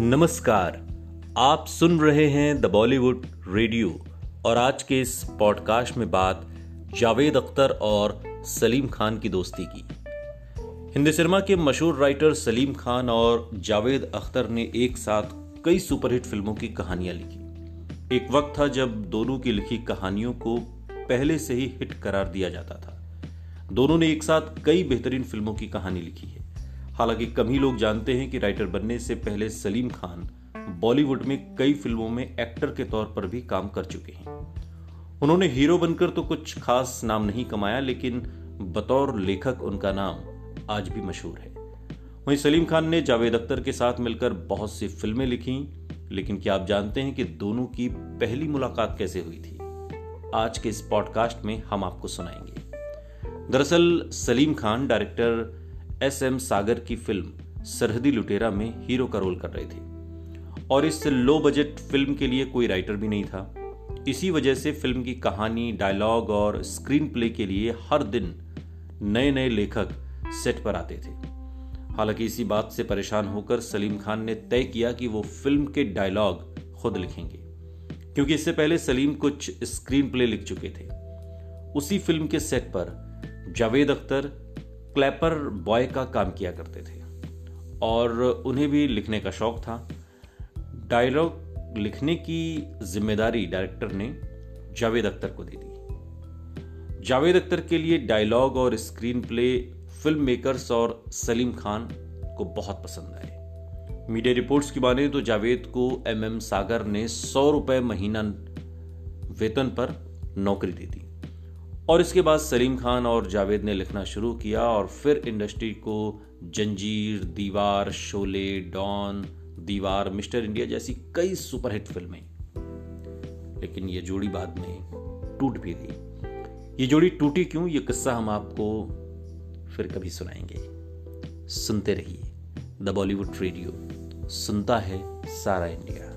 नमस्कार। आप सुन रहे हैं द बॉलीवुड रेडियो और आज के इस पॉडकास्ट में बात जावेद अख्तर और सलीम खान की दोस्ती की। हिंदी सिनेमा के मशहूर राइटर सलीम खान और जावेद अख्तर ने एक साथ कई सुपरहिट फ़िल्मों की कहानियाँ लिखी। एक वक्त था जब दोनों की लिखी कहानियों को पहले से ही हिट करार दिया जाता था। दोनों ने एक साथ कई बेहतरीन फ़िल्मों की कहानी लिखी है। हालाँकि कम ही लोग जानते हैं कि राइटर बनने से पहले सलीम खान बॉलीवुड में कई फ़िल्मों में एक्टर के तौर पर भी काम कर चुके हैं। उन्होंने हीरो बनकर तो कुछ खास नाम नहीं कमाया, लेकिन बतौर लेखक उनका नाम आज भी मशहूर है। वहीं सलीम खान ने जावेद अख्तर के साथ मिलकर बहुत सी फ़िल्में लिखी, लेकिन क्या आप जानते हैं कि दोनों की पहली मुलाकात कैसे हुई थी? आज के इस पॉडकास्ट में हम आपको सुनाएँगे। दरअसल Salim Khan director S M Sagar की फ़िल्म सरहदी लुटेरा में हीरो का रोल कर रहे थे। और इस लो बजट फ़िल्म के लिए कोई राइटर भी नहीं था। इसी वजह से फ़िल्म की कहानी डायलॉग और स्क्रीन प्ले के लिए हर दिन नए नए लेखक सेट पर आते थे। हालाँकि इसी बात से परेशान होकर सलीम खान ने तय किया कि वो फ़िल्म के डायलॉग खुद लिखेंगे। क्योंकि इससे पहले सलीम कुछ स्क्रीन प्ले लिख चुके थे। उसी फ़िल्म के सेट पर जावेद अख्तर क्लैपर बॉय का काम किया करते थे। और उन्हें भी लिखने का शौक था। डायलॉग लिखने की ज़िम्मेदारी डायरेक्टर ने जावेद अख्तर को दे दी। जावेद अख्तर के लिए डायलॉग और स्क्रीन प्ले फ़िल्म मेकर्स और सलीम खान को बहुत पसंद आए। मीडिया रिपोर्ट्स की माने तो जावेद को एम एम सागर ने सौ रुपये महीना वेतन पर नौकरी दे दी। और इसके बाद सलीम खान और जावेद ने लिखना शुरू किया और फिर इंडस्ट्री को जंजीर, दीवार, शोले, डॉन, दीवार, मिस्टर इंडिया जैसी कई सुपरहिट फ़िल्में। लेकिन ये जोड़ी बाद में टूट भी गई। ये जोड़ी टूटी क्यों? ये किस्सा हम आपको फिर कभी सुनाएँगे। सुनते रहिए। द बॉलीवुड रेडियो, सुनता है सारा इंडिया।